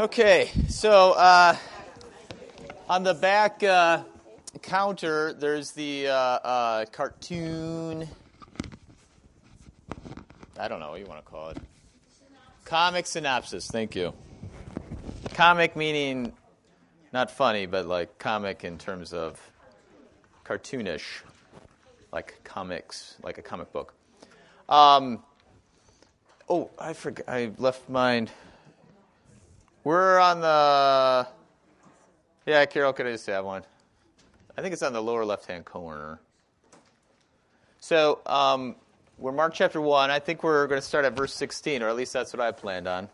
Okay, so uh, on the back uh, counter, there's the uh, uh, cartoon. I don't know what you want to call it. Comic synopsis. Thank you. Comic meaning not funny, but like comic in terms of cartoonish, like comics, like a comic book. Um, oh, I forgot. I left mine. We're on the. Yeah, Carol, could I just have one? I think it's on the lower left hand corner. So, um, we're Mark chapter 1. I think we're going to start at verse 16, or at least that's what I planned on.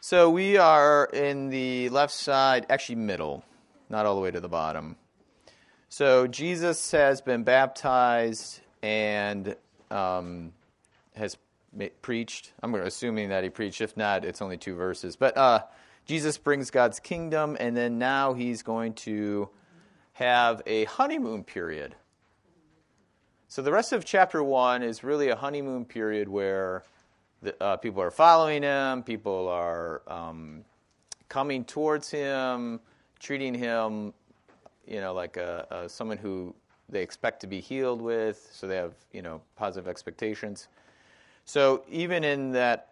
So, we are in the left side, actually, middle, not all the way to the bottom. So, Jesus has been baptized and um, has preached. I'm assuming that he preached. If not, it's only two verses. But uh, Jesus brings God's kingdom, and then now he's going to have a honeymoon period. So the rest of chapter one is really a honeymoon period where the, uh, people are following him, people are um, coming towards him, treating him, you know, like a, a, someone who they expect to be healed with. So they have, you know, positive expectations. So even in that,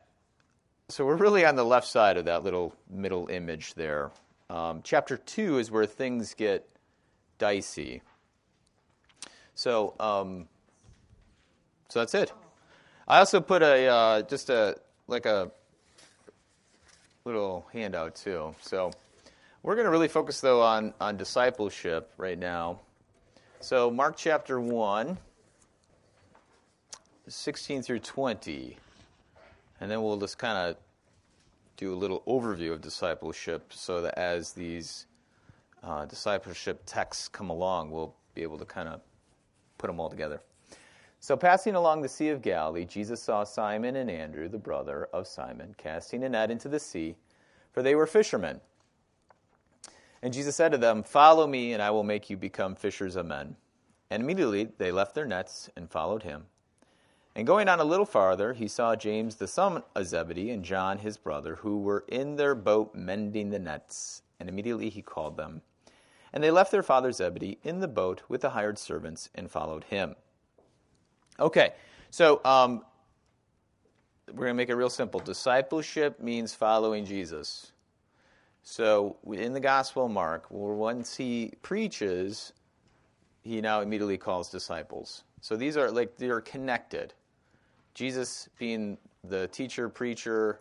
so we're really on the left side of that little middle image there. Um, chapter two is where things get dicey. So, um, so that's it. I also put a uh, just a like a little handout too. So we're going to really focus though on on discipleship right now. So Mark chapter one. 16 through 20. And then we'll just kind of do a little overview of discipleship so that as these uh, discipleship texts come along, we'll be able to kind of put them all together. So, passing along the Sea of Galilee, Jesus saw Simon and Andrew, the brother of Simon, casting a net into the sea, for they were fishermen. And Jesus said to them, Follow me, and I will make you become fishers of men. And immediately they left their nets and followed him. And going on a little farther, he saw James the son of Zebedee and John his brother, who were in their boat mending the nets. And immediately he called them. And they left their father Zebedee in the boat with the hired servants and followed him. Okay, so um, we're going to make it real simple. Discipleship means following Jesus. So in the Gospel Mark, once he preaches, he now immediately calls disciples. So these are like they're connected. Jesus being the teacher, preacher,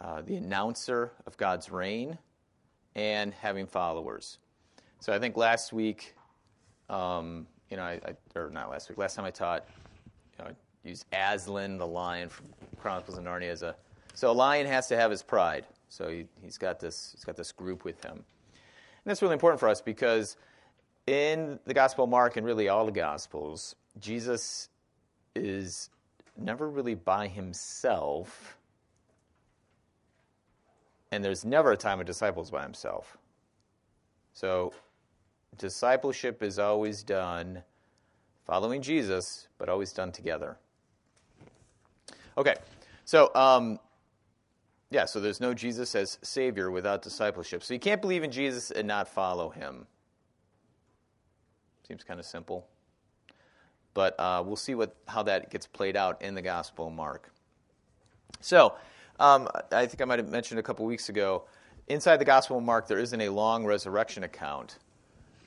uh, the announcer of God's reign, and having followers. So I think last week, um, you know, I, I, or not last week, last time I taught, you know, I used Aslan, the lion from Chronicles of Narnia, as a. So a lion has to have his pride. So he, he's got this, he's got this group with him, and that's really important for us because in the Gospel of Mark and really all the Gospels, Jesus is never really by himself, and there's never a time of disciples by himself. So, discipleship is always done following Jesus, but always done together. Okay, so um, yeah, so there's no Jesus as Savior without discipleship. So you can't believe in Jesus and not follow him. Seems kind of simple. But uh, we'll see what, how that gets played out in the Gospel of Mark. So, um, I think I might have mentioned a couple weeks ago, inside the Gospel of Mark, there isn't a long resurrection account.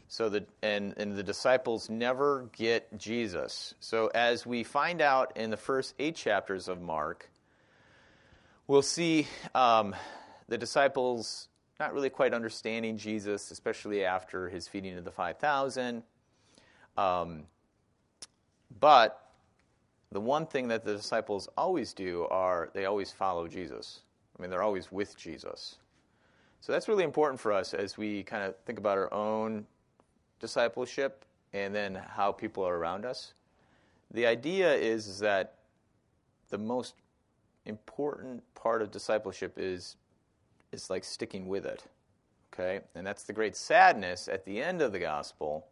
So the, and, and the disciples never get Jesus. So as we find out in the first eight chapters of Mark, we'll see um, the disciples not really quite understanding Jesus, especially after his feeding of the 5,000. Um, but the one thing that the disciples always do are they always follow Jesus. I mean, they're always with Jesus. So that's really important for us as we kind of think about our own discipleship and then how people are around us. The idea is, is that the most important part of discipleship is is like sticking with it. Okay? And that's the great sadness at the end of the gospel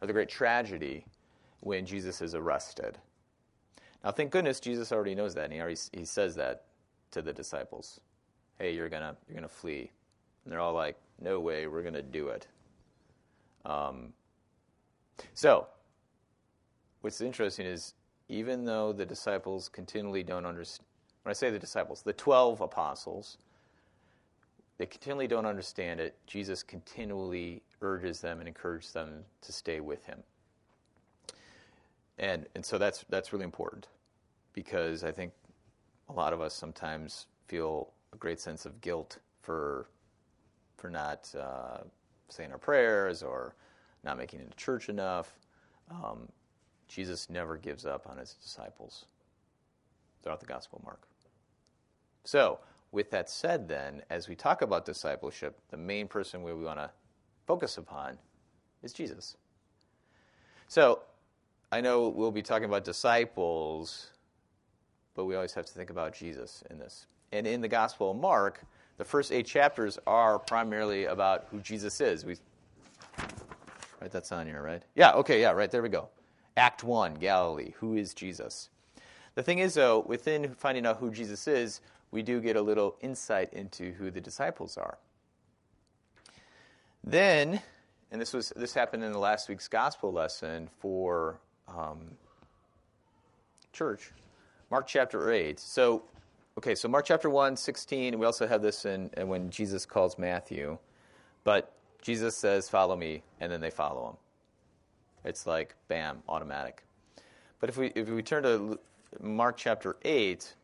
or the great tragedy when Jesus is arrested. Now, thank goodness Jesus already knows that, and he already he says that to the disciples. hey, you're gonna you're gonna flee, and they're all like, no way, we're gonna do it. Um, so, what's interesting is even though the disciples continually don't understand, when I say the disciples, the 12 apostles, they continually don't understand it, Jesus continually urges them and encourages them to stay with him. And, and so that's, that's really important because I think a lot of us sometimes feel a great sense of guilt for, for not uh, saying our prayers or not making it to church enough. Um, Jesus never gives up on his disciples throughout the Gospel of Mark. So, with that said, then, as we talk about discipleship, the main person we want to focus upon is Jesus. So, I know we'll be talking about disciples, but we always have to think about Jesus in this. And in the Gospel of Mark, the first eight chapters are primarily about who Jesus is. We, right, that's on here, right? Yeah, okay, yeah, right, there we go. Act 1, Galilee. Who is Jesus? The thing is, though, within finding out who Jesus is, we do get a little insight into who the disciples are. Then, and this was this happened in the last week's gospel lesson for um, church, Mark chapter eight. So, okay, so Mark chapter 1, 16, we also have this in, in when Jesus calls Matthew, but Jesus says, "Follow me," and then they follow him. It's like bam, automatic. But if we if we turn to Mark chapter eight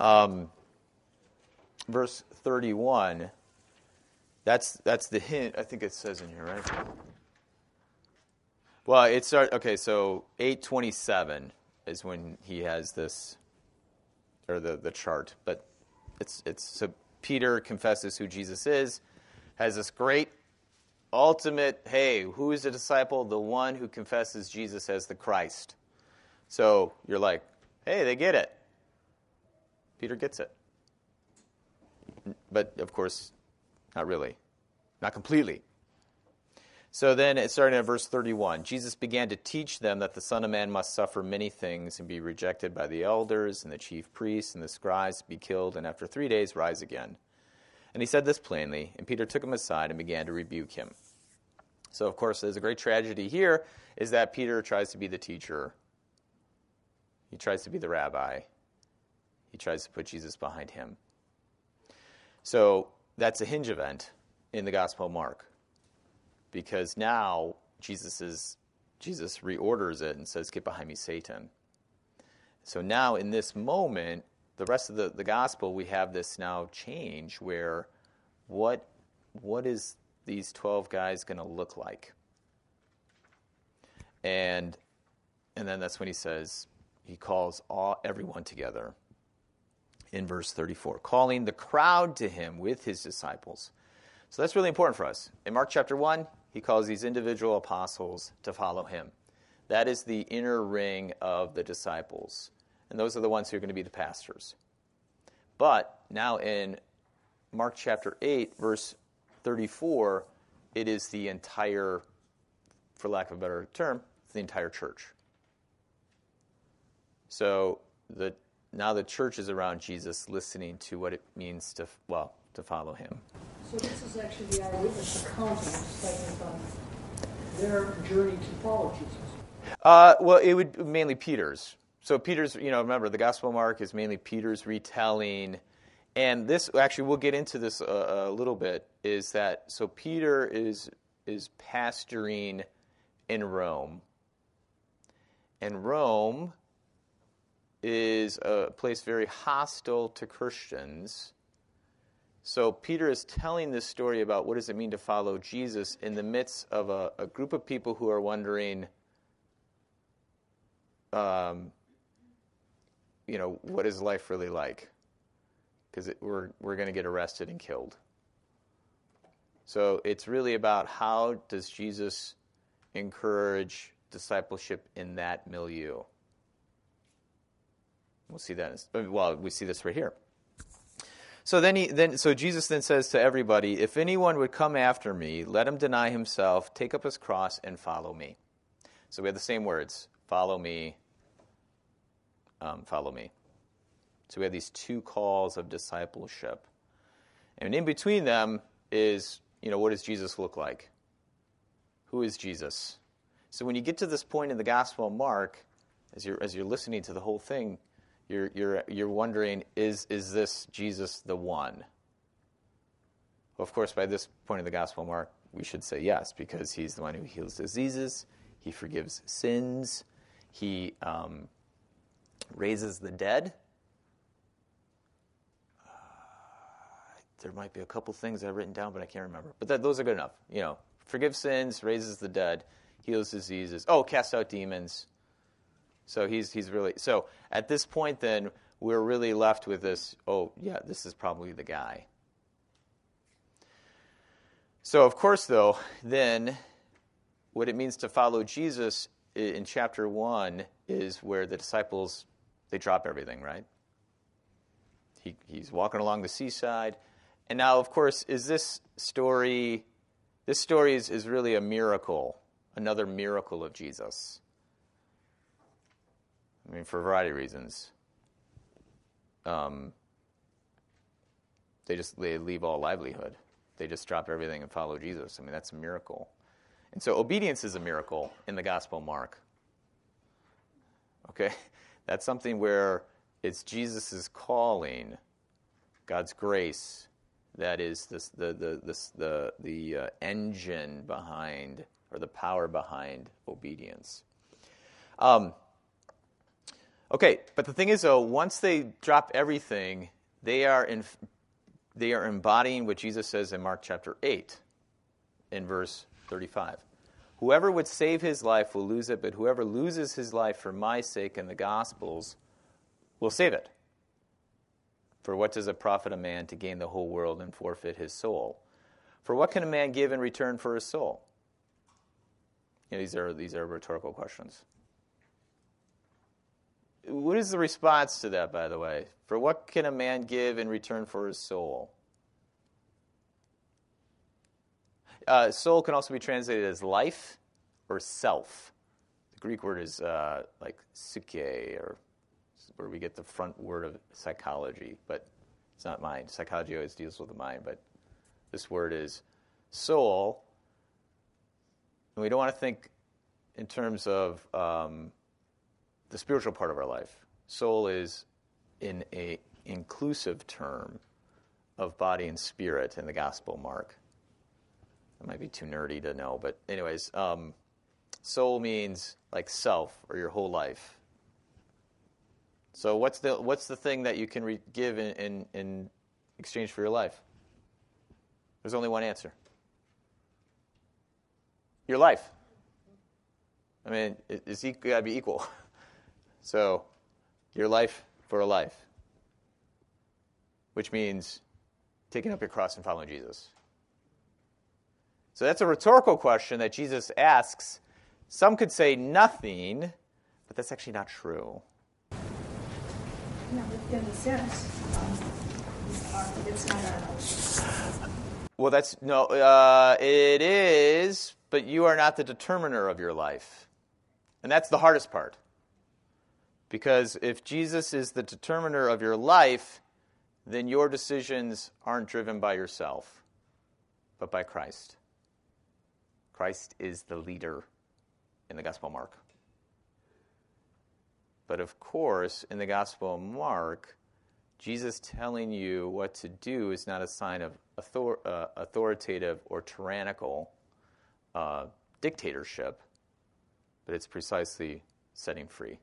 um, verse 31, that's, that's the hint. I think it says in here, right? Well, it starts, okay, so 827 is when he has this, or the, the chart. But it's, it's, so Peter confesses who Jesus is, has this great ultimate, hey, who is a disciple? The one who confesses Jesus as the Christ. So you're like, hey, they get it. Peter gets it. But of course, not really, not completely. So then, starting at verse 31, Jesus began to teach them that the Son of Man must suffer many things and be rejected by the elders and the chief priests and the scribes, be killed, and after three days rise again. And he said this plainly, and Peter took him aside and began to rebuke him. So, of course, there's a great tragedy here is that Peter tries to be the teacher, he tries to be the rabbi, he tries to put Jesus behind him. So that's a hinge event in the Gospel of Mark. Because now Jesus is Jesus reorders it and says, Get behind me, Satan. So now in this moment, the rest of the, the gospel, we have this now change where what what is these 12 guys going to look like? And and then that's when he says he calls all everyone together in verse 34, calling the crowd to him with his disciples. So that's really important for us. In Mark chapter 1, he calls these individual apostles to follow him. That is the inner ring of the disciples. And those are the ones who are going to be the pastors. But now in Mark chapter 8, verse 34, it is the entire, for lack of a better term, the entire church. So the now the church is around Jesus, listening to what it means to well to follow him. So this is actually the eyewitness account of their journey to follow Jesus. Uh, well, it would mainly Peter's. So Peter's, you know, remember the Gospel of Mark is mainly Peter's retelling, and this actually we'll get into this a, a little bit. Is that so? Peter is is pastoring in Rome, and Rome is a place very hostile to Christians. So Peter is telling this story about what does it mean to follow Jesus in the midst of a, a group of people who are wondering, um, you know, what is life really like? Because we're we're going to get arrested and killed. So it's really about how does Jesus encourage discipleship in that milieu. We'll see that. Well, we see this right here. So then, he, then, so Jesus then says to everybody, "If anyone would come after me, let him deny himself, take up his cross, and follow me." So we have the same words: "Follow me, um, follow me." So we have these two calls of discipleship. And in between them is, you know, what does Jesus look like? Who is Jesus? So when you get to this point in the Gospel of Mark, as you're, as you're listening to the whole thing, you're, you're, you're wondering, is, is this Jesus the one? Well, of course, by this point in the Gospel Mark, we should say yes, because he's the one who heals diseases, he forgives sins, he um, raises the dead. Uh, there might be a couple things I've written down, but I can't remember. But that, those are good enough. You know, forgives sins, raises the dead, heals diseases. Oh, casts out demons. So he's he's really so at this point then we're really left with this. Oh yeah, this is probably the guy. So of course though, then what it means to follow Jesus in chapter one is where the disciples they drop everything, right? He, he's walking along the seaside, and now of course is this story. This story is, is really a miracle, another miracle of Jesus. I mean, for a variety of reasons. Um, they just they leave all livelihood. They just drop everything and follow Jesus. I mean, that's a miracle. And so obedience is a miracle in the Gospel Mark. Okay? That's something where it's Jesus' calling, God's grace, that is this, the, the, this, the, the uh, engine behind, or the power behind obedience. Um, Okay, but the thing is, though, once they drop everything, they are in, they are embodying what Jesus says in Mark chapter eight, in verse thirty-five. Whoever would save his life will lose it, but whoever loses his life for my sake and the gospel's will save it. For what does it profit a man to gain the whole world and forfeit his soul? For what can a man give in return for his soul? You know, these are these are rhetorical questions. What is the response to that, by the way? For what can a man give in return for his soul? Uh, soul can also be translated as life or self. The Greek word is uh, like psyche, or where we get the front word of psychology, but it's not mind. Psychology always deals with the mind, but this word is soul. And we don't want to think in terms of um, the spiritual part of our life. Soul is in a inclusive term of body and spirit in the Gospel Mark. That might be too nerdy to know, but anyways, um, soul means like self or your whole life. So what's the what's the thing that you can re- give in, in, in exchange for your life? There's only one answer. Your life. I mean, it's, it's got to be equal. So, your life for a life, which means taking up your cross and following Jesus. So, that's a rhetorical question that Jesus asks. Some could say nothing, but that's actually not true. Yeah, in a sense, it's not a. Well, that's no, uh, it is, but you are not the determiner of your life. And that's the hardest part. Because if Jesus is the determiner of your life, then your decisions aren't driven by yourself, but by Christ. Christ is the leader in the Gospel of Mark. But of course, in the Gospel of Mark, Jesus telling you what to do is not a sign of author- uh, authoritative or tyrannical uh, dictatorship, but it's precisely setting free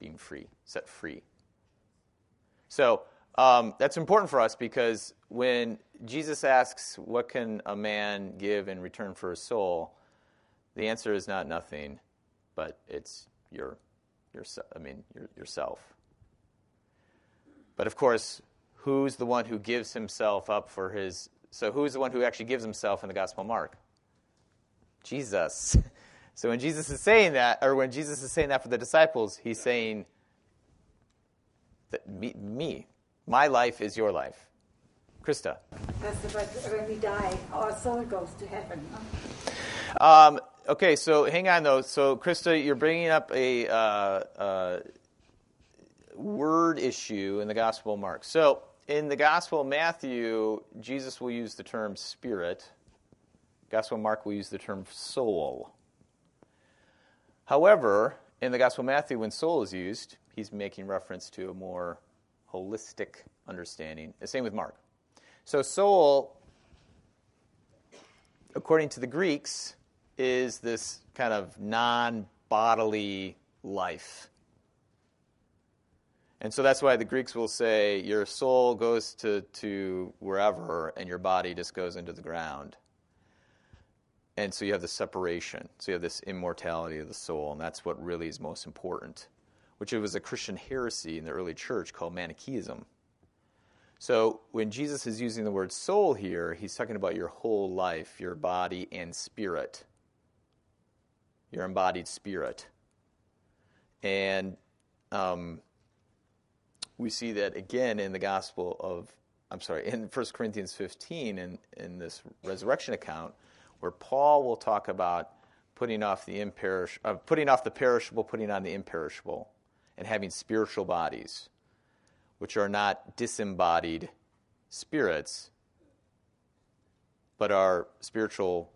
being free, set free. So um, that's important for us because when Jesus asks, What can a man give in return for a soul? the answer is not nothing, but it's your, your, I mean, your, yourself. But of course, who's the one who gives himself up for his. So, who's the one who actually gives himself in the Gospel of Mark? Jesus. So when Jesus is saying that, or when Jesus is saying that for the disciples, he's saying that me, me my life is your life. Krista. That's about when we die, our soul goes to heaven. Um, okay, so hang on though. So Krista, you're bringing up a uh, uh, word issue in the Gospel of Mark. So, in the Gospel of Matthew, Jesus will use the term spirit. Gospel of Mark will use the term soul. However, in the Gospel of Matthew, when soul is used, he's making reference to a more holistic understanding. The same with Mark. So, soul, according to the Greeks, is this kind of non bodily life. And so that's why the Greeks will say your soul goes to, to wherever and your body just goes into the ground. And so you have the separation. So you have this immortality of the soul, and that's what really is most important, which it was a Christian heresy in the early church called Manichaeism. So when Jesus is using the word soul here, he's talking about your whole life, your body and spirit, your embodied spirit. And um, we see that again in the Gospel of, I'm sorry, in 1 Corinthians 15, in, in this resurrection account, where Paul will talk about putting off the imperish, uh, putting off the perishable, putting on the imperishable, and having spiritual bodies, which are not disembodied spirits, but are spiritual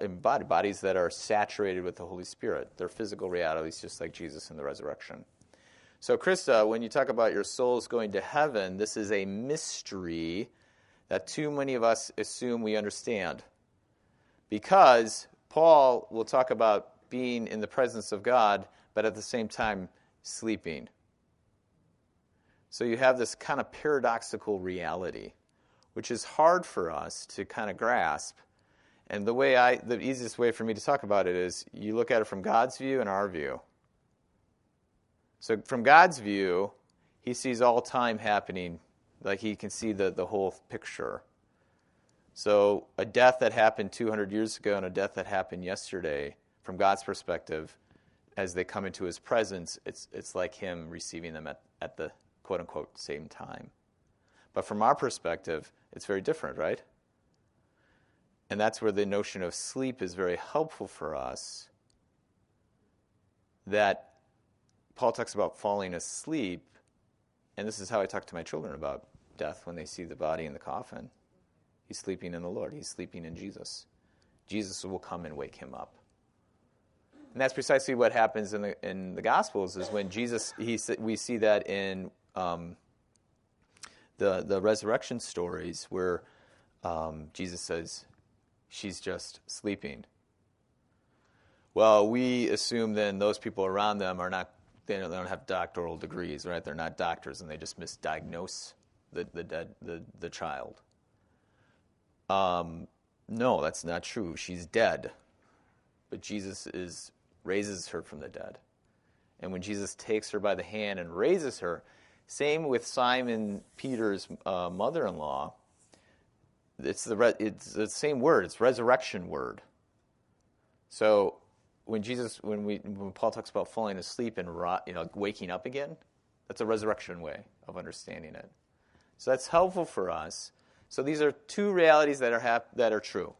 embodied bodies that are saturated with the Holy Spirit. They're physical realities, just like Jesus in the resurrection. So, Krista, when you talk about your souls going to heaven, this is a mystery that too many of us assume we understand. Because Paul will talk about being in the presence of God, but at the same time sleeping. So you have this kind of paradoxical reality, which is hard for us to kind of grasp. And the way I, the easiest way for me to talk about it is you look at it from God's view and our view. So from God's view, he sees all time happening, like he can see the, the whole picture. So, a death that happened 200 years ago and a death that happened yesterday, from God's perspective, as they come into his presence, it's, it's like him receiving them at, at the quote unquote same time. But from our perspective, it's very different, right? And that's where the notion of sleep is very helpful for us. That Paul talks about falling asleep, and this is how I talk to my children about death when they see the body in the coffin. He's sleeping in the Lord. He's sleeping in Jesus. Jesus will come and wake him up. And that's precisely what happens in the, in the Gospels is when Jesus, he, we see that in um, the, the resurrection stories where um, Jesus says, she's just sleeping. Well, we assume then those people around them are not, they don't, they don't have doctoral degrees, right? They're not doctors and they just misdiagnose the, the, dead, the, the child. Um, no, that's not true. She's dead. But Jesus is, raises her from the dead. And when Jesus takes her by the hand and raises her, same with Simon Peter's uh, mother in law, it's the, re- it's the same word, it's resurrection word. So when Jesus, when, we, when Paul talks about falling asleep and you know, waking up again, that's a resurrection way of understanding it. So that's helpful for us so these are two realities that are, hap- that are true.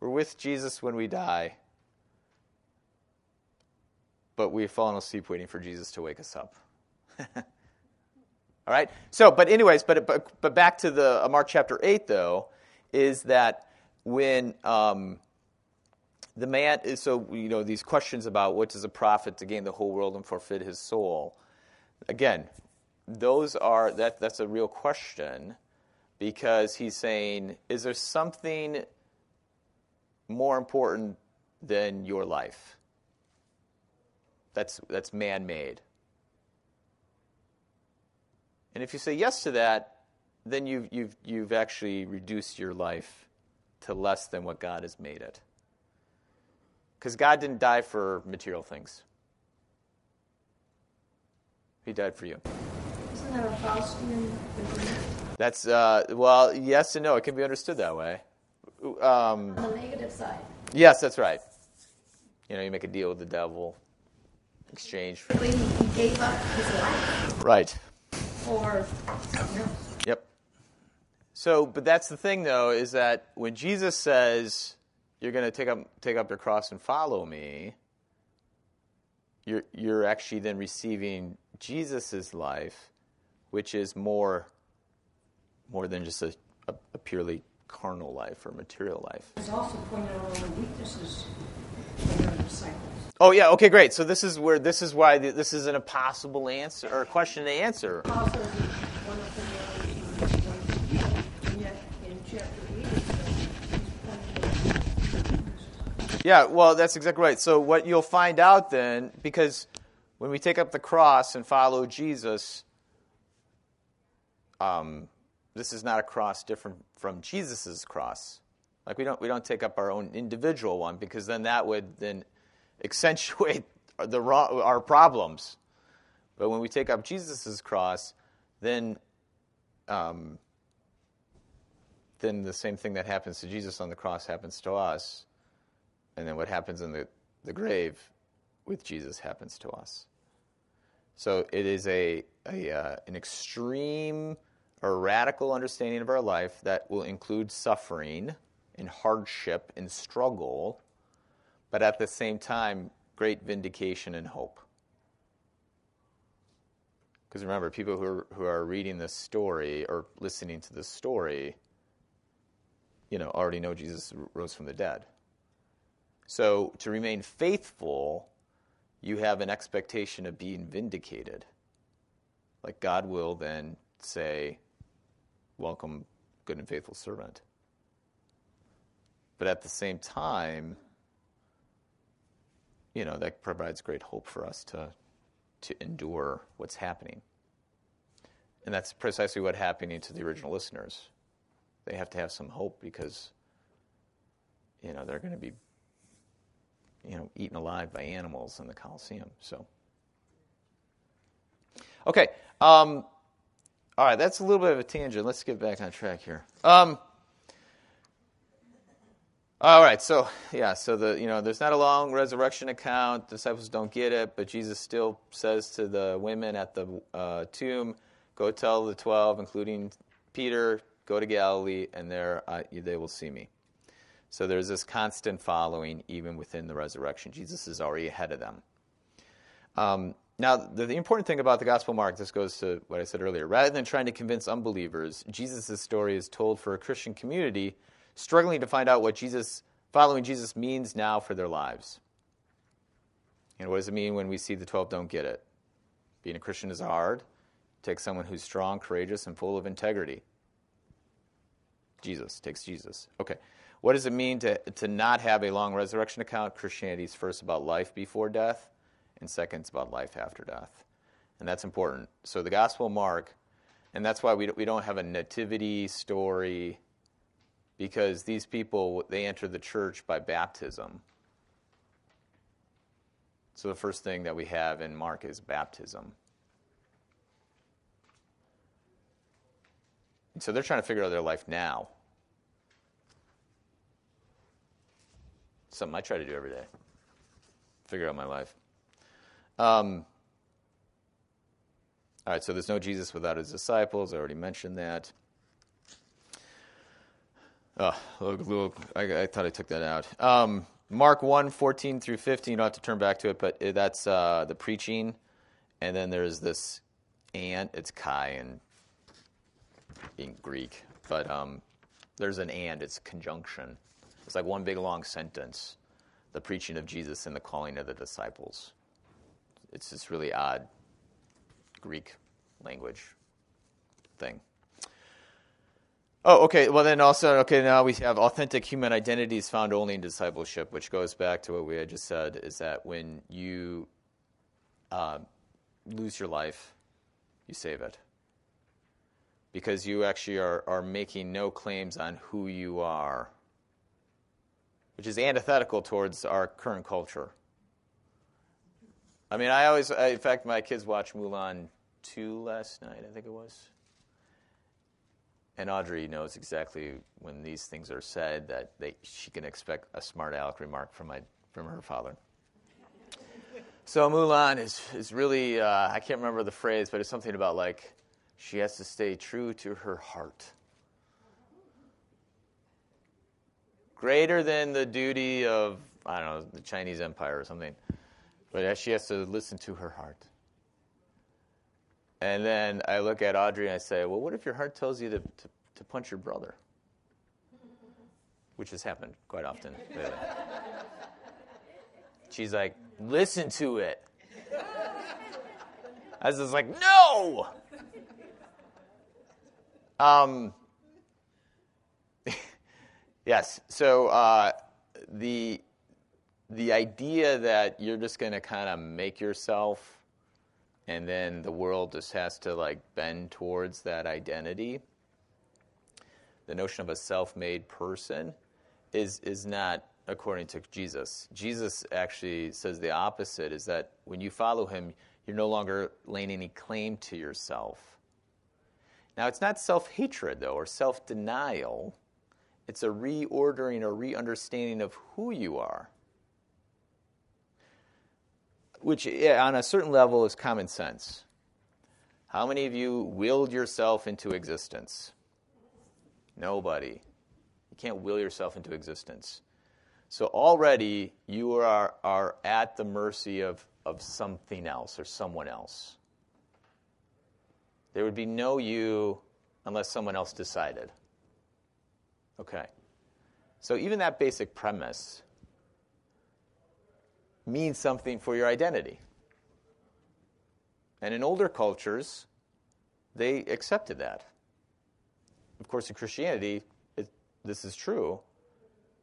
We're with Jesus when we die, but we've fallen asleep waiting for Jesus to wake us up. All right? So, but anyways, but, but, but back to the uh, Mark chapter 8, though, is that when um, the man, is so, you know, these questions about what does a profit to gain the whole world and forfeit his soul, again, those are, that, that's a real question because he's saying, is there something more important than your life? That's, that's man made. And if you say yes to that, then you've, you've, you've actually reduced your life to less than what God has made it. Because God didn't die for material things, He died for you. Isn't that a Faustian that's uh, well, yes and no. It can be understood that way. Um, On the negative side. Yes, that's right. You know, you make a deal with the devil, exchange. For... He gave up his life. Right. Or. Yep. So, but that's the thing, though, is that when Jesus says, "You're going to take up take up your cross and follow me," you're, you're actually then receiving Jesus' life, which is more, more than just a, a, a purely carnal life or material life. He's also pointed out all the weaknesses of their disciples. Oh yeah, okay, great. So this is where this is why th- this is an impossible answer or a question to answer. Paul says he's one of the ones who and yet in chapter 8 it says he's pointing out weaknesses. Yeah, well, that's exactly right. So what you'll find out then, because when we take up the cross and follow Jesus, um, this is not a cross different from Jesus' cross. Like we don't we don't take up our own individual one because then that would then accentuate the wrong, our problems. But when we take up Jesus' cross, then um, then the same thing that happens to Jesus on the cross happens to us, and then what happens in the, the grave with Jesus happens to us. So it is a, a uh, an extreme or radical understanding of our life that will include suffering and hardship and struggle, but at the same time, great vindication and hope. Because remember, people who are, who are reading this story or listening to this story, you know, already know Jesus rose from the dead. So to remain faithful, you have an expectation of being vindicated. Like God will then say, Welcome, good and faithful servant. But at the same time, you know, that provides great hope for us to, to endure what's happening. And that's precisely what happening to the original listeners. They have to have some hope because, you know, they're going to be, you know, eaten alive by animals in the Colosseum. So, okay. Um, all right, that's a little bit of a tangent. Let's get back on track here. Um, all right, so yeah, so the you know there's not a long resurrection account. Disciples don't get it, but Jesus still says to the women at the uh, tomb, "Go tell the twelve, including Peter, go to Galilee, and there uh, they will see me." So there's this constant following, even within the resurrection. Jesus is already ahead of them. Um, now, the, the, important thing about the Gospel Mark, this goes to what I said earlier. Rather than trying to convince unbelievers, Jesus' story is told for a Christian community struggling to find out what Jesus, following Jesus means now for their lives. And what does it mean when we see the 12 don't get it? Being a Christian is hard. Take someone who's strong, courageous, and full of integrity. Jesus takes Jesus. Okay. What does it mean to, to not have a long resurrection account? Christianity is first about life before death, and second, it's about life after death. And that's important. So the Gospel of Mark, and that's why we, we don't have a nativity story because these people they enter the church by baptism. So the first thing that we have in Mark is baptism. And so they're trying to figure out their life now. Something I try to do every day. Figure out my life. Um, all right, so there's no Jesus without his disciples. I already mentioned that. Oh, I, I, thought I took that out. Um, Mark 1, 14 through 15, you don't have to turn back to it, but that's uh, the preaching. And then there's this and, it's Kai in, in Greek, but um, there's an and, it's conjunction. It's like one big long sentence the preaching of Jesus and the calling of the disciples. It's this really odd Greek language thing. Oh, okay. Well, then also, okay, now we have authentic human identities found only in discipleship, which goes back to what we had just said is that when you uh, lose your life, you save it. Because you actually are, are making no claims on who you are, which is antithetical towards our current culture. I mean, I always, in fact, my kids watched Mulan 2 last night, I think it was and Audrey knows exactly when these things are said that they, she can expect a smart aleck remark from my from her father. So Mulan is is really uh, I can't remember the phrase, but it's something about like she has to stay true to her heart. Greater than the duty of I don't know the Chinese Empire or something. But she has to listen to her heart. And then I look at Audrey and I say, Well, what if your heart tells you to, to, to punch your brother? Which has happened quite often. She's like, Listen to it. I was just like, No! Um, yes, so uh, the, the idea that you're just going to kind of make yourself and then the world just has to like bend towards that identity. The notion of a self-made person is is not according to Jesus. Jesus actually says the opposite is that when you follow him, you're no longer laying any claim to yourself. Now, it's not self-hatred though or self-denial. It's a reordering or re-understanding of who you are which yeah, on a certain level is common sense. How many of you willed yourself into existence? Nobody. You can't will yourself into existence. So already you are, are at the mercy of, of something else or someone else. There would be no you unless someone else decided. Okay. So even that basic premise means something for your identity. And in older cultures, they accepted that. Of course, in Christianity, it, this is true.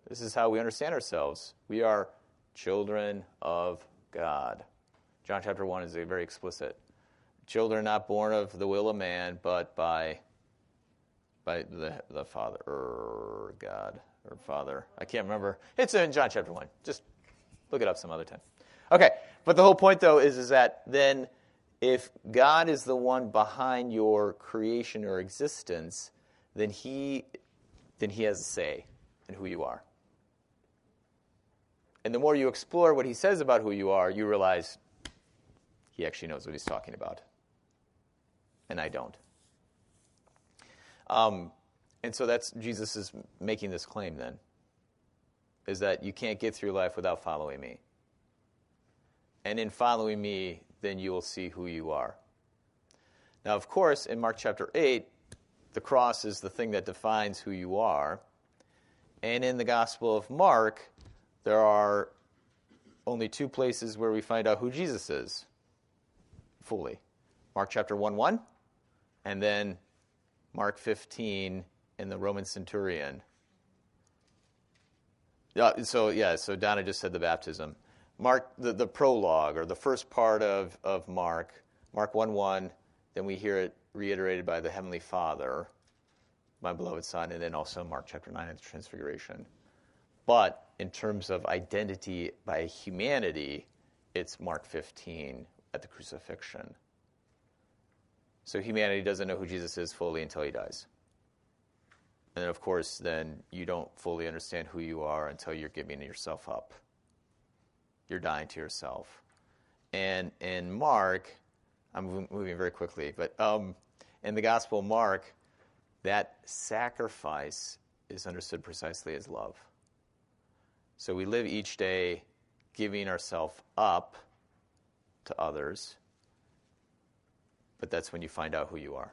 This is how we understand ourselves. We are children of God. John chapter 1 is very explicit. Children not born of the will of man, but by, by the, the Father, or God, or Father. I can't remember. It's in John chapter 1. Just Look it up some other time. Okay, but the whole point though is, is that then if God is the one behind your creation or existence, then he then he has a say in who you are. And the more you explore what he says about who you are, you realize he actually knows what he's talking about. And I don't. Um, and so that's Jesus is making this claim then is that you can't get through life without following me. And in following me, then you will see who you are. Now, of course, in Mark chapter 8, the cross is the thing that defines who you are. And in the Gospel of Mark, there are only two places where we find out who Jesus is fully Mark chapter 1 1, and then Mark 15 in the Roman centurion yeah, so yeah, so Donna just said the baptism. Mark the, the prologue or the first part of, of Mark, Mark 1 1, then we hear it reiterated by the Heavenly Father, my beloved Son, and then also Mark chapter 9 of the Transfiguration. But in terms of identity by humanity, it's Mark 15 at the crucifixion. So humanity doesn't know who Jesus is fully until he dies. And of course, then you don't fully understand who you are until you're giving yourself up. You're dying to yourself. And in Mark, I'm moving very quickly, but um, in the Gospel of Mark, that sacrifice is understood precisely as love. So we live each day giving ourselves up to others, but that's when you find out who you are.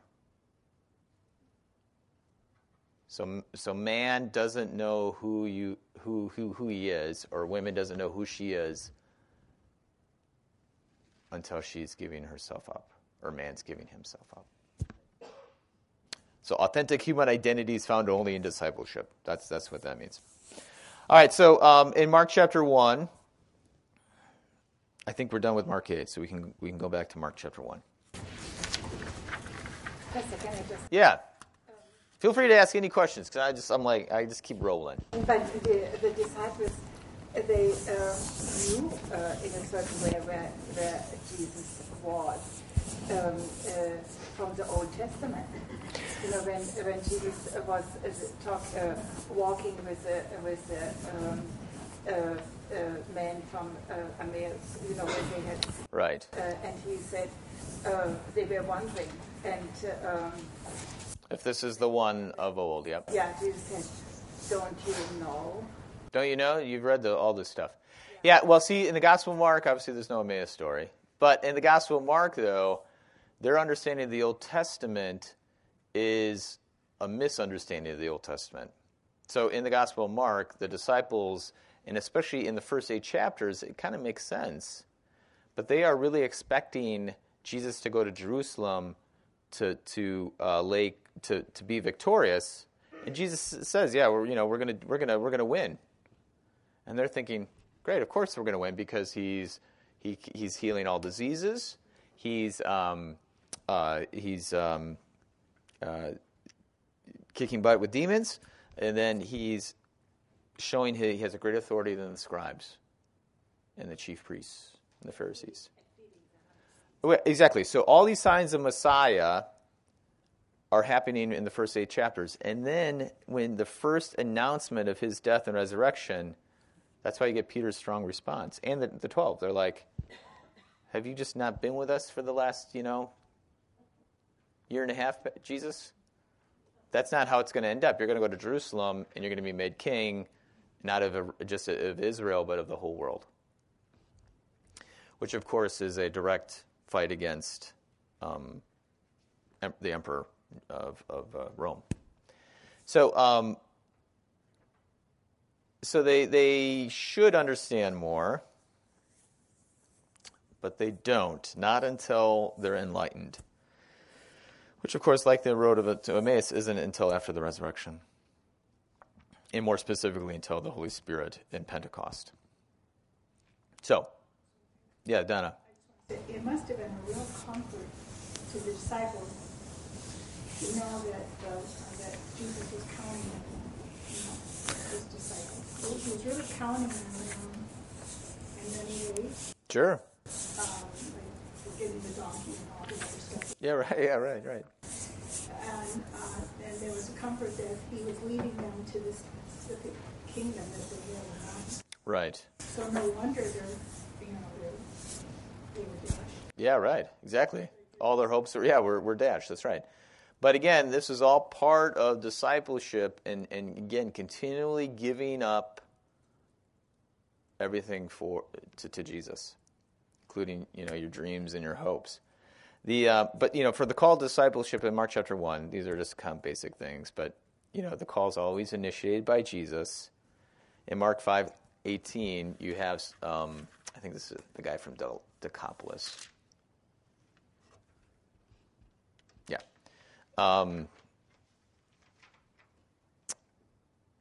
So, so man doesn't know who, you, who, who, who he is, or women doesn't know who she is until she's giving herself up, or man's giving himself up. So authentic human identity is found only in discipleship. That's, that's what that means. All right, so um, in Mark chapter 1, I think we're done with Mark 8, so we can, we can go back to Mark chapter 1. Yeah. Feel free to ask any questions because I just I'm like I just keep rolling. But the, the disciples they uh, knew uh, in a certain way where, where Jesus was um, uh, from the Old Testament. You know when when Jesus was uh, talk, uh, walking with a with a um, uh, man from Emmaus, you know when they had right, and he said they were wondering and. Um, if this is the one of old, yep. Yeah, Jesus said, Don't you know? Don't you know? You've read the, all this stuff. Yeah, well, see, in the Gospel of Mark, obviously there's no Emmaus story. But in the Gospel of Mark, though, their understanding of the Old Testament is a misunderstanding of the Old Testament. So in the Gospel of Mark, the disciples, and especially in the first eight chapters, it kind of makes sense. But they are really expecting Jesus to go to Jerusalem to to uh, lay to to be victorious, and Jesus says, "Yeah, we're you know we're gonna we're gonna we're gonna win," and they're thinking, "Great, of course we're gonna win because he's he he's healing all diseases, he's um, uh, he's um, uh, kicking butt with demons, and then he's showing he has a great authority than the scribes and the chief priests and the Pharisees." Exactly. So all these signs of Messiah are happening in the first eight chapters. And then when the first announcement of his death and resurrection, that's why you get Peter's strong response. And the, the 12, they're like, Have you just not been with us for the last, you know, year and a half, Jesus? That's not how it's going to end up. You're going to go to Jerusalem and you're going to be made king, not of a, just of Israel, but of the whole world. Which, of course, is a direct fight against um, the emperor of, of uh, Rome. So, um, so they they should understand more, but they don't. Not until they're enlightened. Which, of course, like the road of, to Emmaus, isn't until after the resurrection, and more specifically until the Holy Spirit in Pentecost. So, yeah, Donna. It must have been a real comfort to the disciples to know that, uh, that Jesus was counting on you know, his disciples. He was really counting on them in many ways. Sure. Um, like getting the donkey and all the other stuff. Yeah, right. Yeah, right, right. And, uh, and there was a comfort that he was leading them to this specific kingdom that they really wanted. Right. So no wonder they're, you know, they're, they were dashed. Yeah, right. Exactly. All their hopes are, yeah, we're, we're dashed. That's right. But again, this is all part of discipleship and, and again, continually giving up everything for to, to Jesus, including, you know, your dreams and your hopes. The, uh, but, you know, for the call discipleship in Mark chapter 1, these are just kind of basic things. But, you know, the call is always initiated by Jesus. In Mark 5 18, you have, um, I think this is the guy from Decapolis. Um,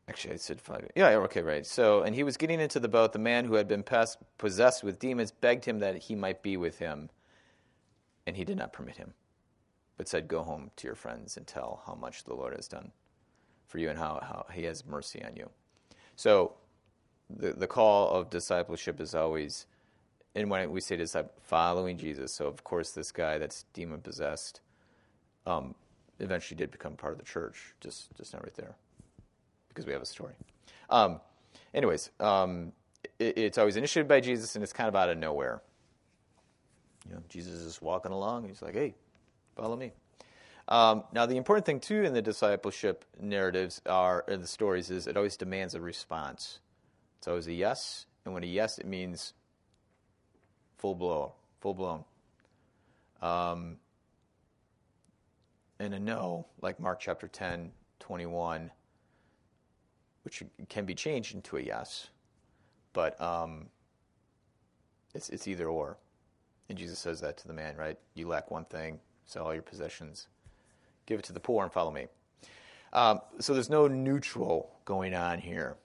actually, I said five. Yeah, okay, right. So, and he was getting into the boat. The man who had been possessed with demons begged him that he might be with him, and he did not permit him, but said, Go home to your friends and tell how much the Lord has done for you and how, how he has mercy on you. So, the, the call of discipleship is always, and when we say disciple, following Jesus. So, of course, this guy that's demon possessed um, eventually did become part of the church, just, just not right there, because we have a story. Um, anyways, um, it, it's always initiated by Jesus, and it's kind of out of nowhere. You know, Jesus is walking along, and he's like, hey, follow me. Um, now, the important thing, too, in the discipleship narratives are, or the stories is it always demands a response. It's always a yes, and when a yes, it means full blow, full blown. Um, and a no, like Mark chapter 10, 21, which can be changed into a yes, but um, it's, it's either or. And Jesus says that to the man, right? You lack one thing, sell all your possessions, give it to the poor, and follow me. Um, so there's no neutral going on here,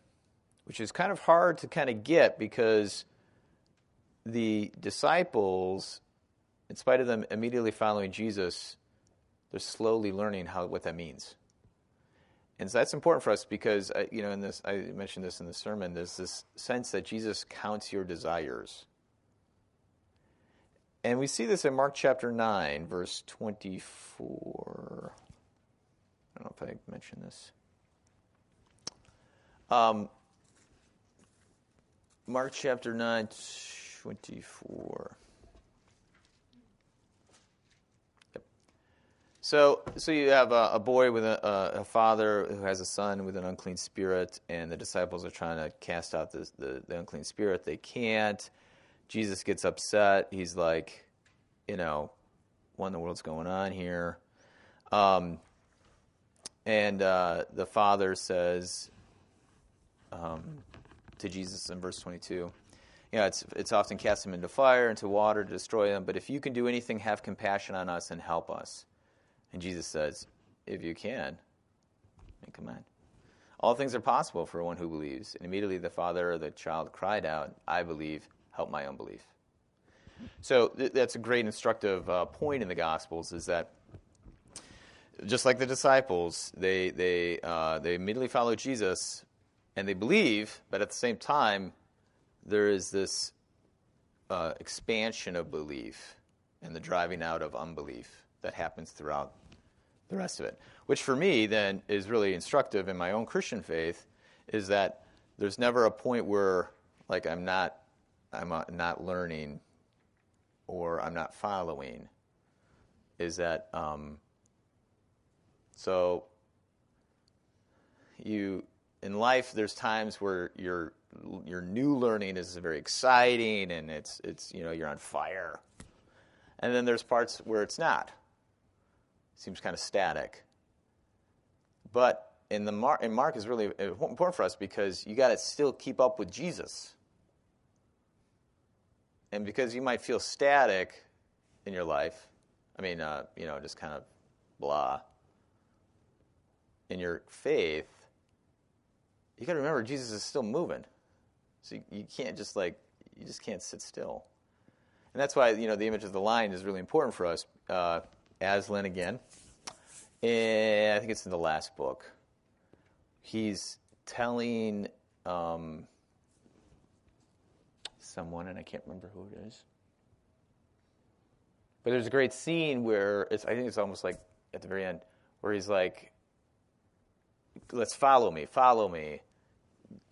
which is kind of hard to kind of get because the disciples, in spite of them immediately following Jesus, they're slowly learning how what that means. And so that's important for us because uh, you know, in this, I mentioned this in the sermon. There's this sense that Jesus counts your desires, and we see this in Mark chapter nine, verse twenty-four. I don't know if I mentioned this. Um, Mark chapter 9, 24. So, so you have a, a boy with a, a, father who has a son with an unclean spirit, and the disciples are trying to cast out the, the unclean spirit. They can't. Jesus gets upset. He's like, you know, what in the world's going on here? Um, and uh, the father says um, to Jesus in verse 22, yeah, it's, it's often cast them into fire, into water to destroy them. But if you can do anything, have compassion on us and help us. And Jesus says, If you can, and come on. All things are possible for one who believes. And immediately the father or the child cried out, I believe, help my unbelief. So th- that's a great instructive uh, point in the Gospels is that just like the disciples, they, they, uh, they immediately follow Jesus and they believe, but at the same time, there is this uh, expansion of belief and the driving out of unbelief that happens throughout the rest of it. Which for me then is really instructive in my own Christian faith is that there's never a point where like I'm not I'm not learning or I'm not following. Is that um, so? You in life, there's times where your your new learning is very exciting and it's it's you know you're on fire, and then there's parts where it's not seems kind of static. But in the Mar- in Mark is really important for us because you got to still keep up with Jesus. And because you might feel static in your life, I mean, uh, you know, just kind of blah. In your faith, you got to remember Jesus is still moving. So you, you can't just like you just can't sit still. And that's why you know the image of the lion is really important for us. Uh, Aslan again. And I think it's in the last book. He's telling um, someone, and I can't remember who it is. But there's a great scene where I think it's almost like at the very end, where he's like, "Let's follow me, follow me,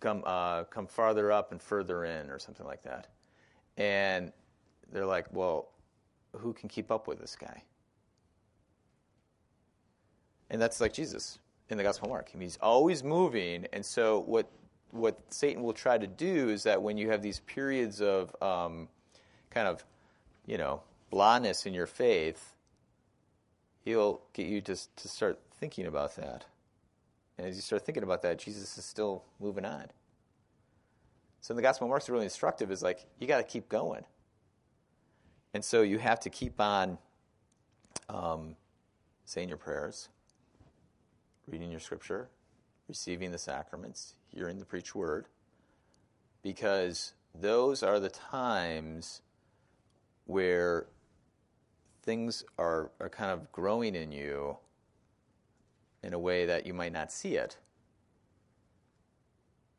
come, uh, come farther up and further in, or something like that." And they're like, "Well, who can keep up with this guy?" And that's like Jesus in the Gospel of Mark. I mean, he's always moving. And so what what Satan will try to do is that when you have these periods of um, kind of, you know, blindness in your faith, he'll get you to to start thinking about that. And as you start thinking about that, Jesus is still moving on. So in the Gospel of Mark really instructive. Is like you got to keep going. And so you have to keep on um, saying your prayers reading your scripture, receiving the sacraments, hearing the preached word, because those are the times where things are, are kind of growing in you in a way that you might not see it.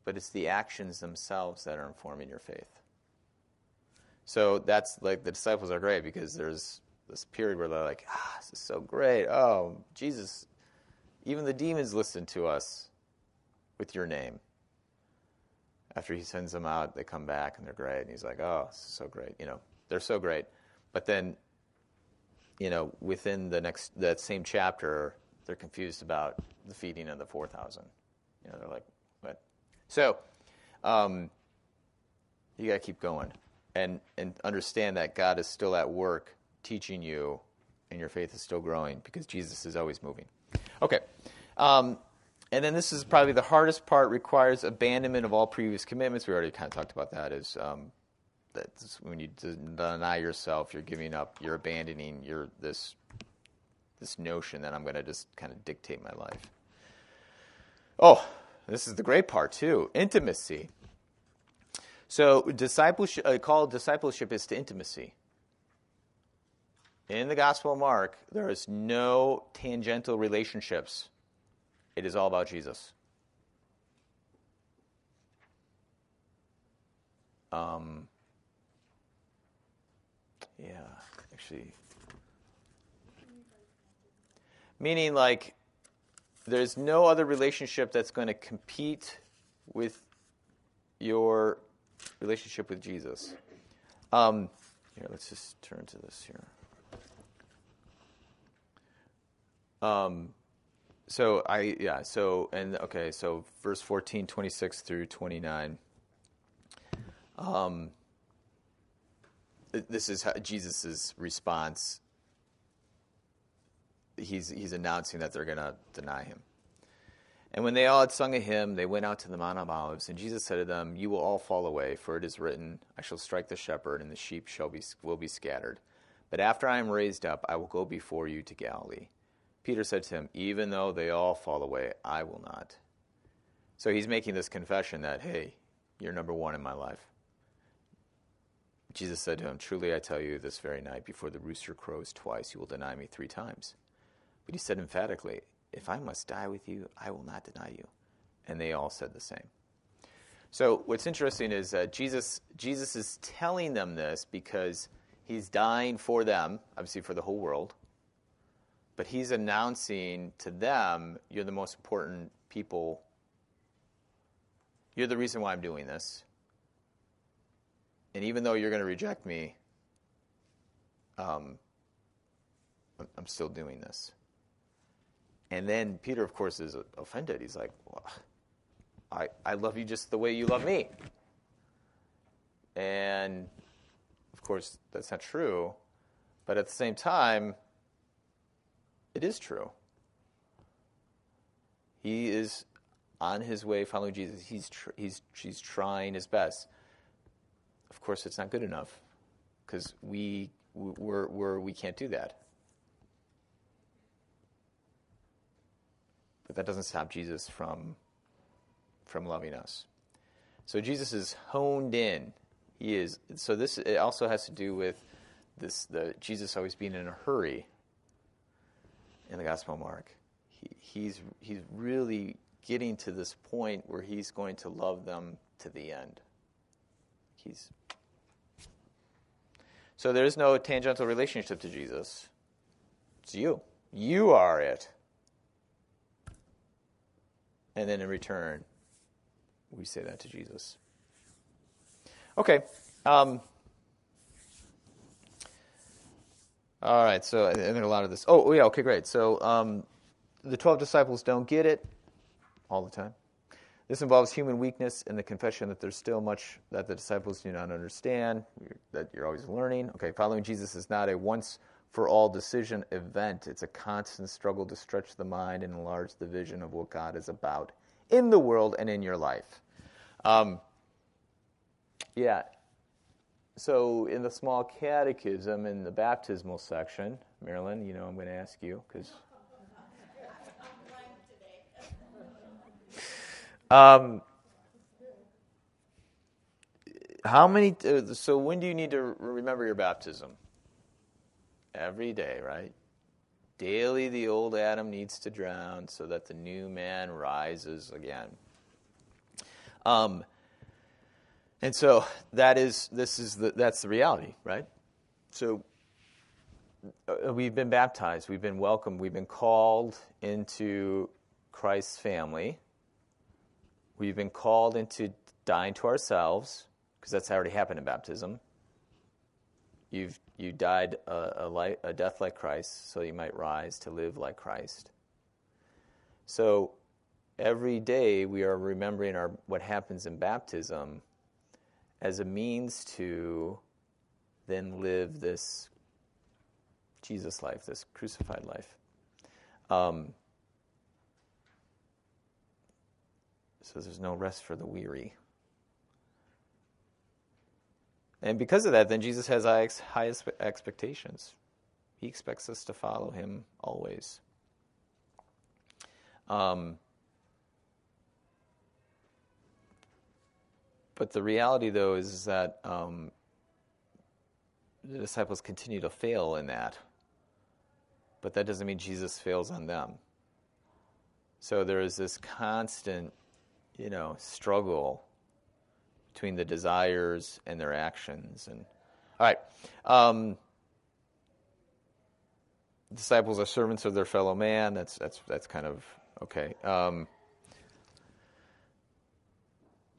But it's the actions themselves that are informing your faith. So that's like the disciples are great because there's this period where they're like, ah, this is so great. Oh, Jesus even the demons listen to us with your name. After he sends them out, they come back and they're great. And he's like, oh, so great. You know, they're so great. But then, you know, within the next, that same chapter, they're confused about the feeding of the 4,000. You know, they're like, what? So, um, you got to keep going and, and understand that God is still at work teaching you and your faith is still growing because Jesus is always moving. Okay. Um, and then this is probably the hardest part requires abandonment of all previous commitments. We already kind of talked about that. Is um, when you deny yourself, you're giving up, you're abandoning your this this notion that I'm going to just kind of dictate my life. Oh, this is the great part too: intimacy. So discipleship, uh, called discipleship is to intimacy. In the Gospel of Mark, there is no tangential relationships. It is all about Jesus. Um, yeah, actually. Meaning, like, there's no other relationship that's going to compete with your relationship with Jesus. Um, here, let's just turn to this here. Um, so I yeah so and okay so verse 14 26 through 29 um this is how jesus' response. He's he's announcing that they're going to deny him. And when they all had sung a hymn they went out to the mount of olives and jesus said to them you will all fall away for it is written i shall strike the shepherd and the sheep shall be will be scattered. But after i am raised up i will go before you to galilee Peter said to him, Even though they all fall away, I will not. So he's making this confession that, hey, you're number one in my life. Jesus said to him, Truly I tell you, this very night, before the rooster crows twice, you will deny me three times. But he said emphatically, If I must die with you, I will not deny you. And they all said the same. So what's interesting is that Jesus, Jesus is telling them this because he's dying for them, obviously for the whole world but he's announcing to them, you're the most important people. You're the reason why I'm doing this. And even though you're going to reject me, um, I'm still doing this. And then Peter, of course, is offended. He's like, well, I, I love you just the way you love me. And of course, that's not true. But at the same time, it is true. He is on his way following Jesus. He's, tr- he's, he's trying his best. Of course, it's not good enough because we, we're, we're, we can't do that. But that doesn't stop Jesus from, from loving us. So Jesus is honed in. He is. So this it also has to do with this the Jesus always being in a hurry in the Gospel of Mark. He, he's, he's really getting to this point where he's going to love them to the end. He's so there is no tangential relationship to Jesus. It's you. You are it. And then in return, we say that to Jesus. Okay. Um, All right, so and then a lot of this. Oh, yeah, okay, great. So um, the 12 disciples don't get it all the time. This involves human weakness and the confession that there's still much that the disciples do not understand, that you're always learning. Okay, following Jesus is not a once for all decision event, it's a constant struggle to stretch the mind and enlarge the vision of what God is about in the world and in your life. Um, yeah, so in the small catechism in the baptismal section, Marilyn, you know I'm going to ask you because. Um, how many? Uh, so when do you need to remember your baptism? Every day, right? Daily, the old Adam needs to drown so that the new man rises again. Um, and so that is this is the, that's the reality, right? So uh, we've been baptized, we've been welcomed, we've been called into Christ's family. We've been called into dying to ourselves because that's already happened in baptism. You've you died a, a, a death like Christ, so you might rise to live like Christ. So every day we are remembering our what happens in baptism as a means to then live this Jesus life, this crucified life. Um, so there's no rest for the weary. And because of that, then Jesus has high, high expectations. He expects us to follow him always. Um, But the reality, though, is that um, the disciples continue to fail in that. But that doesn't mean Jesus fails on them. So there is this constant, you know, struggle between the desires and their actions. And all right, um, disciples are servants of their fellow man. That's that's that's kind of okay. Um,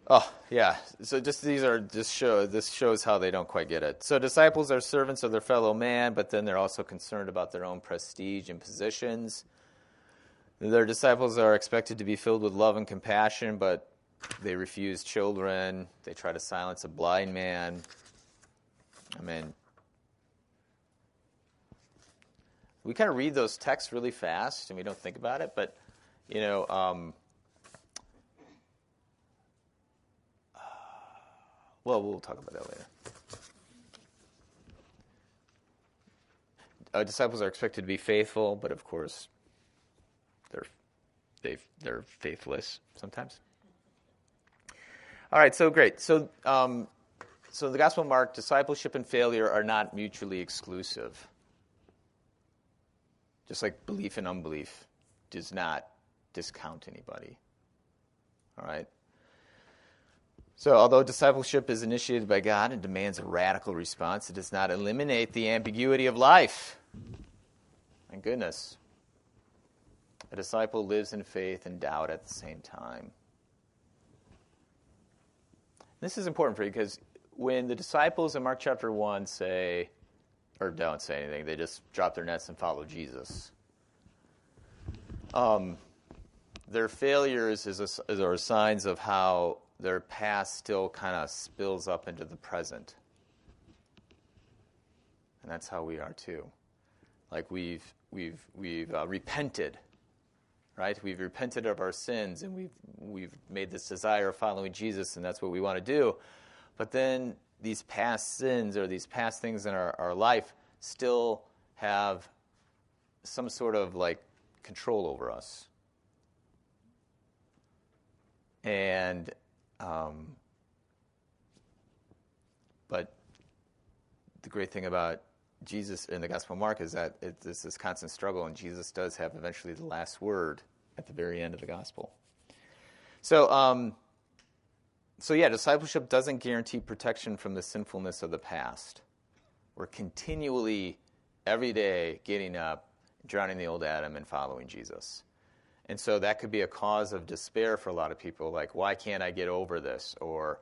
Oh, yeah. So just these are just show this shows how they don't quite get it. So disciples are servants of their fellow man, but then they're also concerned about their own prestige and positions. Their disciples are expected to be filled with love and compassion, but they refuse children. They try to silence a blind man. I mean, we kind of read those texts really fast and we don't think about it, but, you know, um, well, we'll talk about that later. Uh, disciples are expected to be faithful, but of course, they're they they're faithless sometimes. All right, so great. So um, so the Gospel of Mark, discipleship and failure are not mutually exclusive. Just like belief and unbelief does not discount anybody. All right. So, although discipleship is initiated by God and demands a radical response, it does not eliminate the ambiguity of life. Thank goodness. A disciple lives in faith and doubt at the same time. This is important for you because when the disciples in Mark chapter 1 say, or don't say anything, they just drop their nets and follow Jesus. Um, their failures is a, are signs of how their past still kind of spills up into the present. And that's how we are too. Like we've, we've, we've uh, repented, right? We've repented of our sins and we've, we've made this desire of following Jesus, and that's what we want to do. But then these past sins or these past things in our, our life still have some sort of like control over us. And um, but the great thing about Jesus in the Gospel of Mark is that it's this constant struggle, and Jesus does have eventually the last word at the very end of the Gospel. So, um, so yeah, discipleship doesn't guarantee protection from the sinfulness of the past. We're continually, every day, getting up, drowning the old Adam, and following Jesus. And so that could be a cause of despair for a lot of people, like, why can't I get over this? Or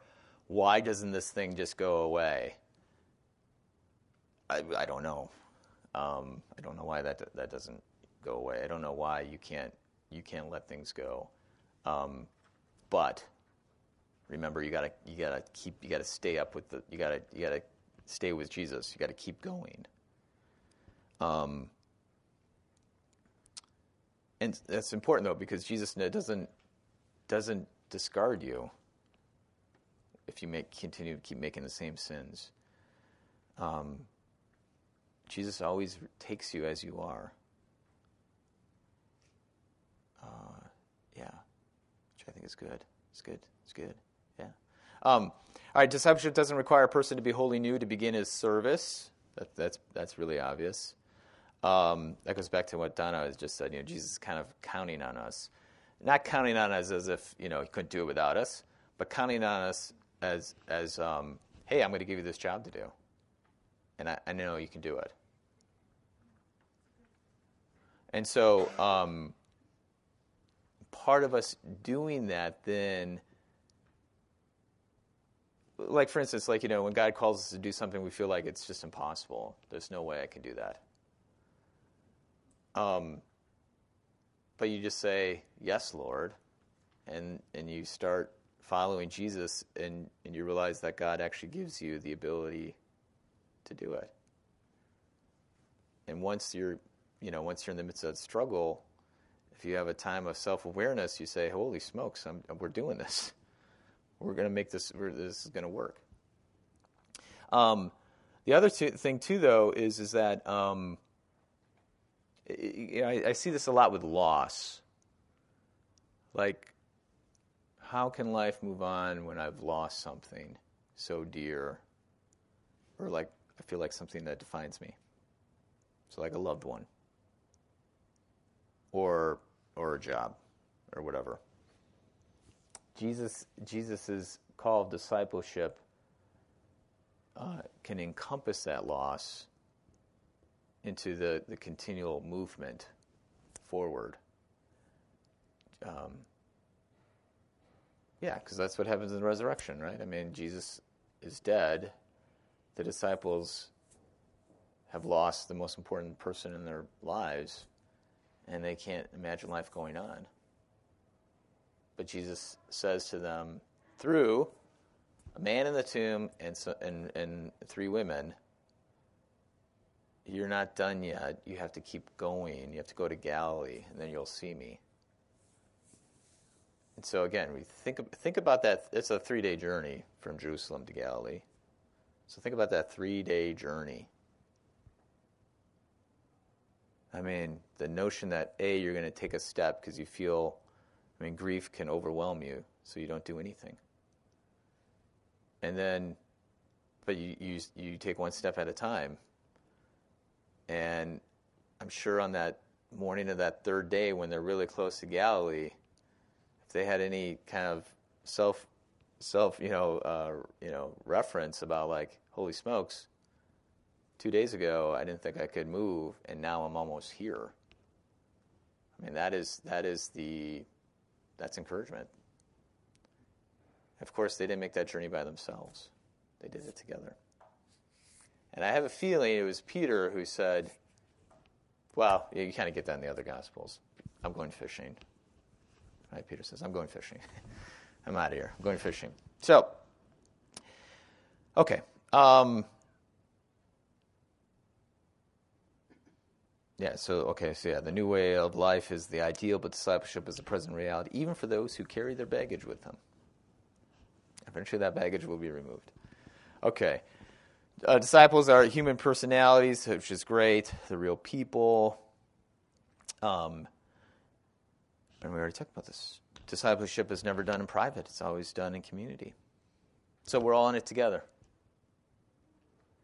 why doesn't this thing just go away? I, I don't know. Um, I don't know why that, that doesn't go away. I don't know why you can't, you can't let things go. Um, but remember, you gotta, you gotta keep, you gotta stay up with the, you gotta, you gotta stay with Jesus. You gotta keep going. Um, and that's important though because Jesus doesn't doesn't discard you if you make continue to keep making the same sins. Um, Jesus always takes you as you are. Uh, yeah, which I think is good. It's good. It's good. Yeah. Um, all right. Discipleship doesn't require a person to be wholly new to begin his service. That, that's that's really obvious. Um, that goes back to what Donna has just said. You know, Jesus is kind of counting on us, not counting on us as if you know he couldn't do it without us, but counting on us as as um, hey, I'm going to give you this job to do, and I, I know you can do it. And so, um, part of us doing that then like for instance like you know when god calls us to do something we feel like it's just impossible there's no way i can do that um, but you just say, Yes, Lord, and, and you start following Jesus, and, and you realize that God actually gives you the ability to do it. And once you're, you know, once you're in the midst of struggle, if you have a time of self awareness, you say, Holy smokes, I'm, we're doing this. We're going to make this, this is going to work. Um, the other thing, too, though, is, is that um, I, I see this a lot with loss. Like, how can life move on when I've lost something so dear? Or like, I feel like something that defines me. So, like a loved one, or or a job, or whatever. Jesus Jesus's call of discipleship uh, can encompass that loss into the, the continual movement forward. Um, yeah, because that's what happens in the resurrection, right? I mean, Jesus is dead. The disciples have lost the most important person in their lives, and they can't imagine life going on. But Jesus says to them, through a man in the tomb and, so, and, and three women, you're not done yet. You have to keep going. You have to go to Galilee, and then you'll see me. And so again, we think think about that. It's a three day journey from Jerusalem to Galilee. So think about that three day journey. I mean, the notion that a you're going to take a step because you feel, I mean, grief can overwhelm you, so you don't do anything. And then, but you you you take one step at a time. And I'm sure on that morning of that third day, when they're really close to Galilee, if they had any kind of self self you know uh, you know reference about like holy smokes two days ago i didn't think i could move and now i'm almost here. I mean that is that is the that's encouragement. Of course they didn't make that journey by themselves. They did it together and i have a feeling it was peter who said well you kind of get that in the other gospels i'm going fishing Right? Peter says, I'm going fishing. I'm out of here. I'm going fishing. So, okay. Um, yeah, so, okay, so yeah, the new way of life is the ideal, but discipleship is the present reality, even for those who carry their baggage with them. Eventually, that baggage will be removed. Okay. Uh, disciples are human personalities, which is great. They're real people. Um, and we already talked about this. Discipleship is never done in private, it's always done in community. So we're all in it together.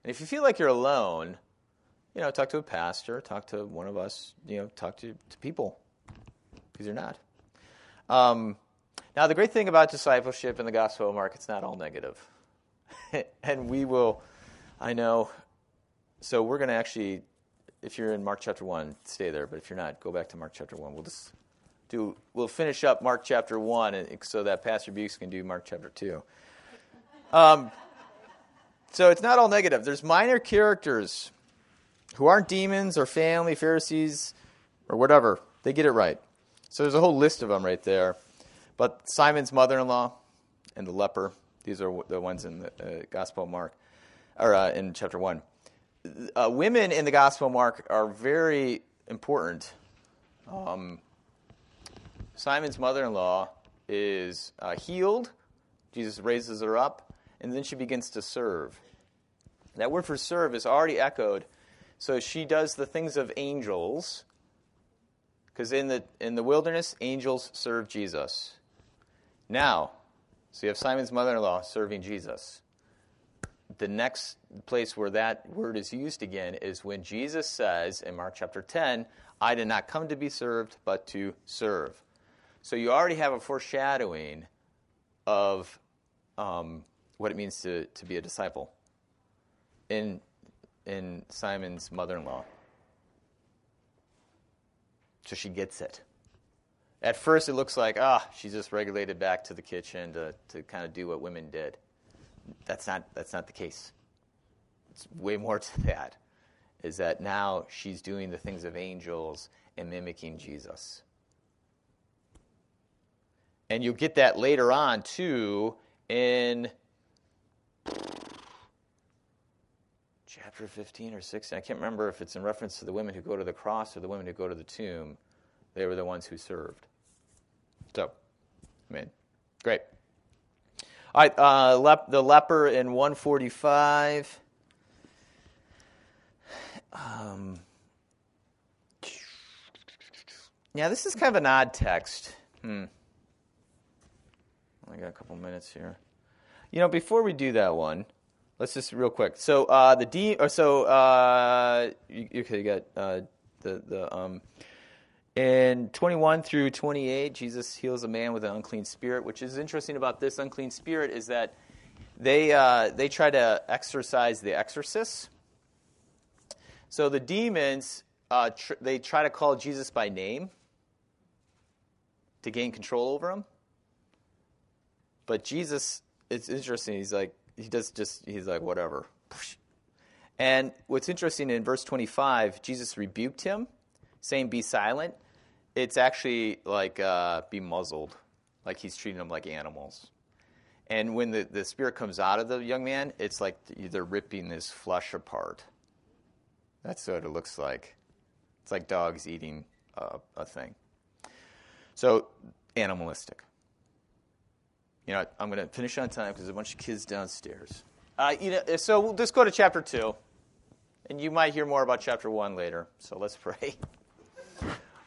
And if you feel like you're alone, you know, talk to a pastor, talk to one of us, you know, talk to, to people, because you're not. Um, now, the great thing about discipleship in the Gospel of Mark, it's not all negative. and we will, I know, so we're going to actually, if you're in Mark chapter 1, stay there, but if you're not, go back to Mark chapter 1. We'll just do we'll finish up Mark chapter one, so that Pastor Bukes can do Mark chapter two. Um, so it's not all negative. There's minor characters who aren't demons or family Pharisees or whatever. They get it right. So there's a whole list of them right there. But Simon's mother-in-law and the leper. These are the ones in the uh, Gospel of Mark, or uh, in chapter one. Uh, women in the Gospel of Mark are very important. Um, Simon's mother in law is uh, healed. Jesus raises her up, and then she begins to serve. That word for serve is already echoed. So she does the things of angels, because in the, in the wilderness, angels serve Jesus. Now, so you have Simon's mother in law serving Jesus. The next place where that word is used again is when Jesus says in Mark chapter 10, I did not come to be served, but to serve. So you already have a foreshadowing of um, what it means to, to be a disciple in, in Simon's mother in law. So she gets it. At first, it looks like, ah, she's just regulated back to the kitchen to, to kind of do what women did. That's not, that's not the case. It's way more to that. Is that now she's doing the things of angels and mimicking Jesus. And you'll get that later on, too, in chapter 15 or 16. I can't remember if it's in reference to the women who go to the cross or the women who go to the tomb. They were the ones who served. So, I mean, great. All right, uh, lep- the leper in 145. Um, yeah, this is kind of an odd text. Hmm. I got a couple minutes here. You know, before we do that one, let's just real quick. So uh, the D, or so uh, you, you got uh, the the um, in 21 through 28, Jesus heals a man with an unclean spirit. Which is interesting about this unclean spirit is that they uh, they try to exorcise the exorcists. So the demons uh, tr- they try to call Jesus by name to gain control over him. But Jesus, it's interesting. He's like, he does just, he's like, whatever. And what's interesting in verse 25, Jesus rebuked him, saying, Be silent. It's actually like uh, be muzzled, like he's treating them like animals. And when the, the spirit comes out of the young man, it's like they're ripping his flesh apart. That's what it looks like. It's like dogs eating a, a thing. So, animalistic. You know, I'm going to finish on time because there's a bunch of kids downstairs. Uh, you know, so we'll just go to chapter 2. And you might hear more about chapter 1 later. So let's pray.